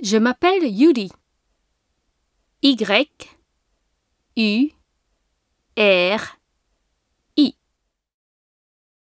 Je m'appelle Yuri. Y U